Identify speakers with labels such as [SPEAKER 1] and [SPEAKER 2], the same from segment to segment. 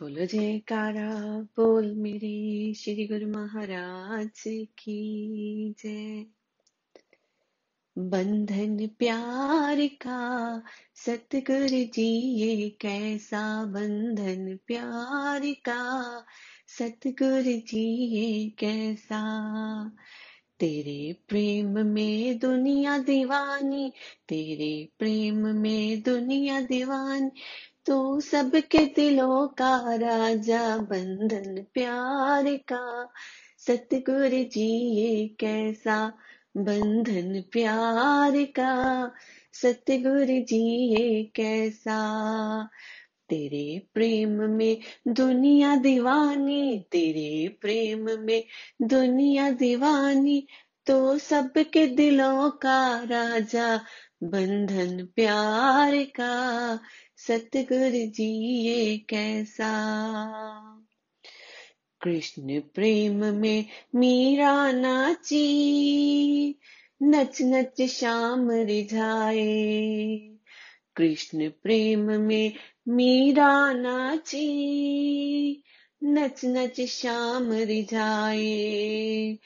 [SPEAKER 1] बोलो जयकारा बोल मेरे श्री गुरु महाराज की जय। बंधन प्यार का सतगुरु जी ये कैसा बंधन प्यार का सतगुरु जी ये कैसा। तेरे प्रेम में दुनिया दीवानी, तेरे प्रेम में दुनिया दीवानी तू सबके दिलों का राजा, बंधन प्यार का। सतगुरु जी, ये कैसा बंधन प्यार का? सतगुरु जी, ये कैसा? तेरे प्रेम में दुनिया दीवानी, तेरे प्रेम में दुनिया दीवानी। तो सबके दिलों का राजा, बंधन प्यार का। सतगुरु जी, ये कैसा? कृष्ण प्रेम में मीरा नाची, नच नच श्याम रिझाए। कृष्ण प्रेम में मीरा नाची, नच नच श्याम रिझाए।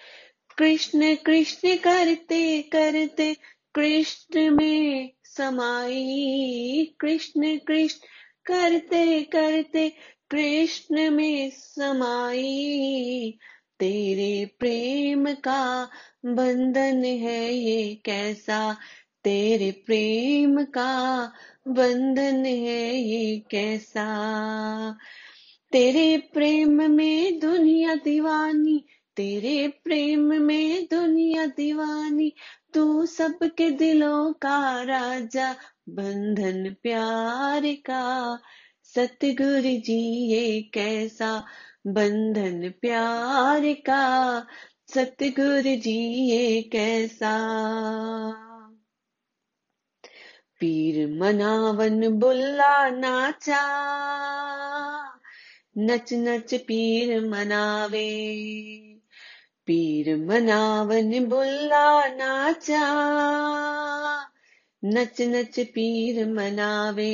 [SPEAKER 1] कृष्ण कृष्ण करते करते कृष्ण में समाई। कृष्ण कृष्ण, करते करते कृष्ण में समाई। तेरे प्रेम का बंधन है ये कैसा? तेरे प्रेम का बंधन है ये कैसा? तेरे प्रेम में दुनिया दीवानी तेरे प्रेम में दुनिया दीवानी, तू सबके दिलों का राजा, बंधन प्यार का। सतगुरु जी, ये कैसा बंधन प्यार का? सतगुरु जी, ये कैसा? पीर मनावन बुल्ला नाचा, नच नच पीर मनावे। पीर मनावन बुल्ला नाचा। नच नच पीर मनावे।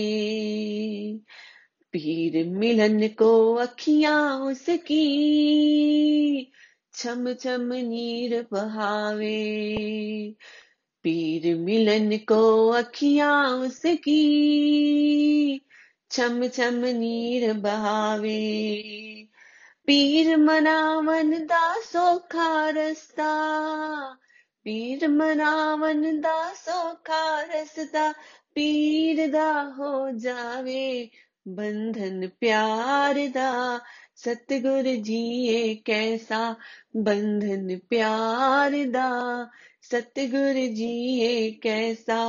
[SPEAKER 1] पीर मिलन को अखियाँ उसकी। छम छम नीर बहावे। पीर मिलन को अखियाँ उसकी। छम छम नीर बहावे। पीर मनावन दा सौखा रस्ता, पीर मनावन दा सौखा रस्ता, पीर दा हो जावे बंधन प्यार दा। सतगुरु जी ये कैसा बंधन प्यार दा। सतगुरु जी ये कैसा,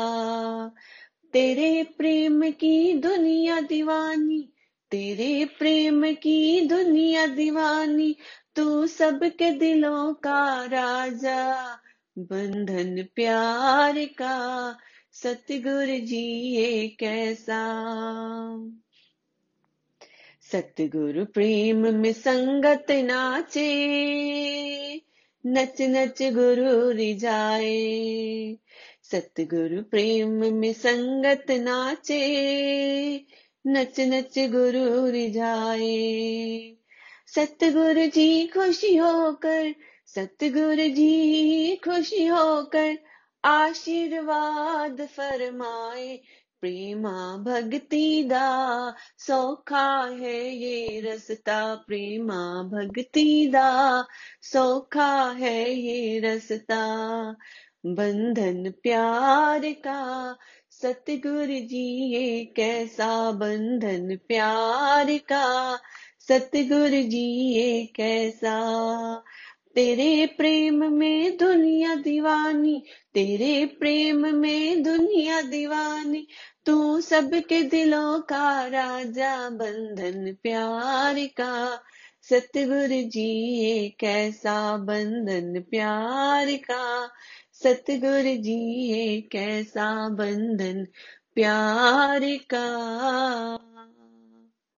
[SPEAKER 1] तेरे प्रेम की दुनिया दीवानी तेरे प्रेम की दुनिया दीवानी, तू सबके दिलों का राजा। बंधन प्यार का सतगुरु जी ये कैसा? सतगुरु प्रेम में संगत नाचे, नच नच गुरु रिजाए सतगुरु प्रेम में संगत नाचे नच नच गुरु रिजाए सतगुरु जी खुशी होकर सतगुरु जी खुशी होकर आशीर्वाद फरमाए। प्रेमा भक्ति दा सौखा है ये रसता। प्रेमा भक्ति दा सौखा है ये रसता। बंधन प्यार का, सतगुरु जी, ये कैसा बंधन प्यार का? सतगुरु जी, ये कैसा? तेरे प्रेम में दुनिया दीवानी, तेरे प्रेम में दुनिया दीवानी, तू सबके दिलों का राजा बंधन प्यार का। सतगुरु जी, ये कैसा बंधन प्यार का? सतगुरु जी ये कैसा बंधन प्यार का।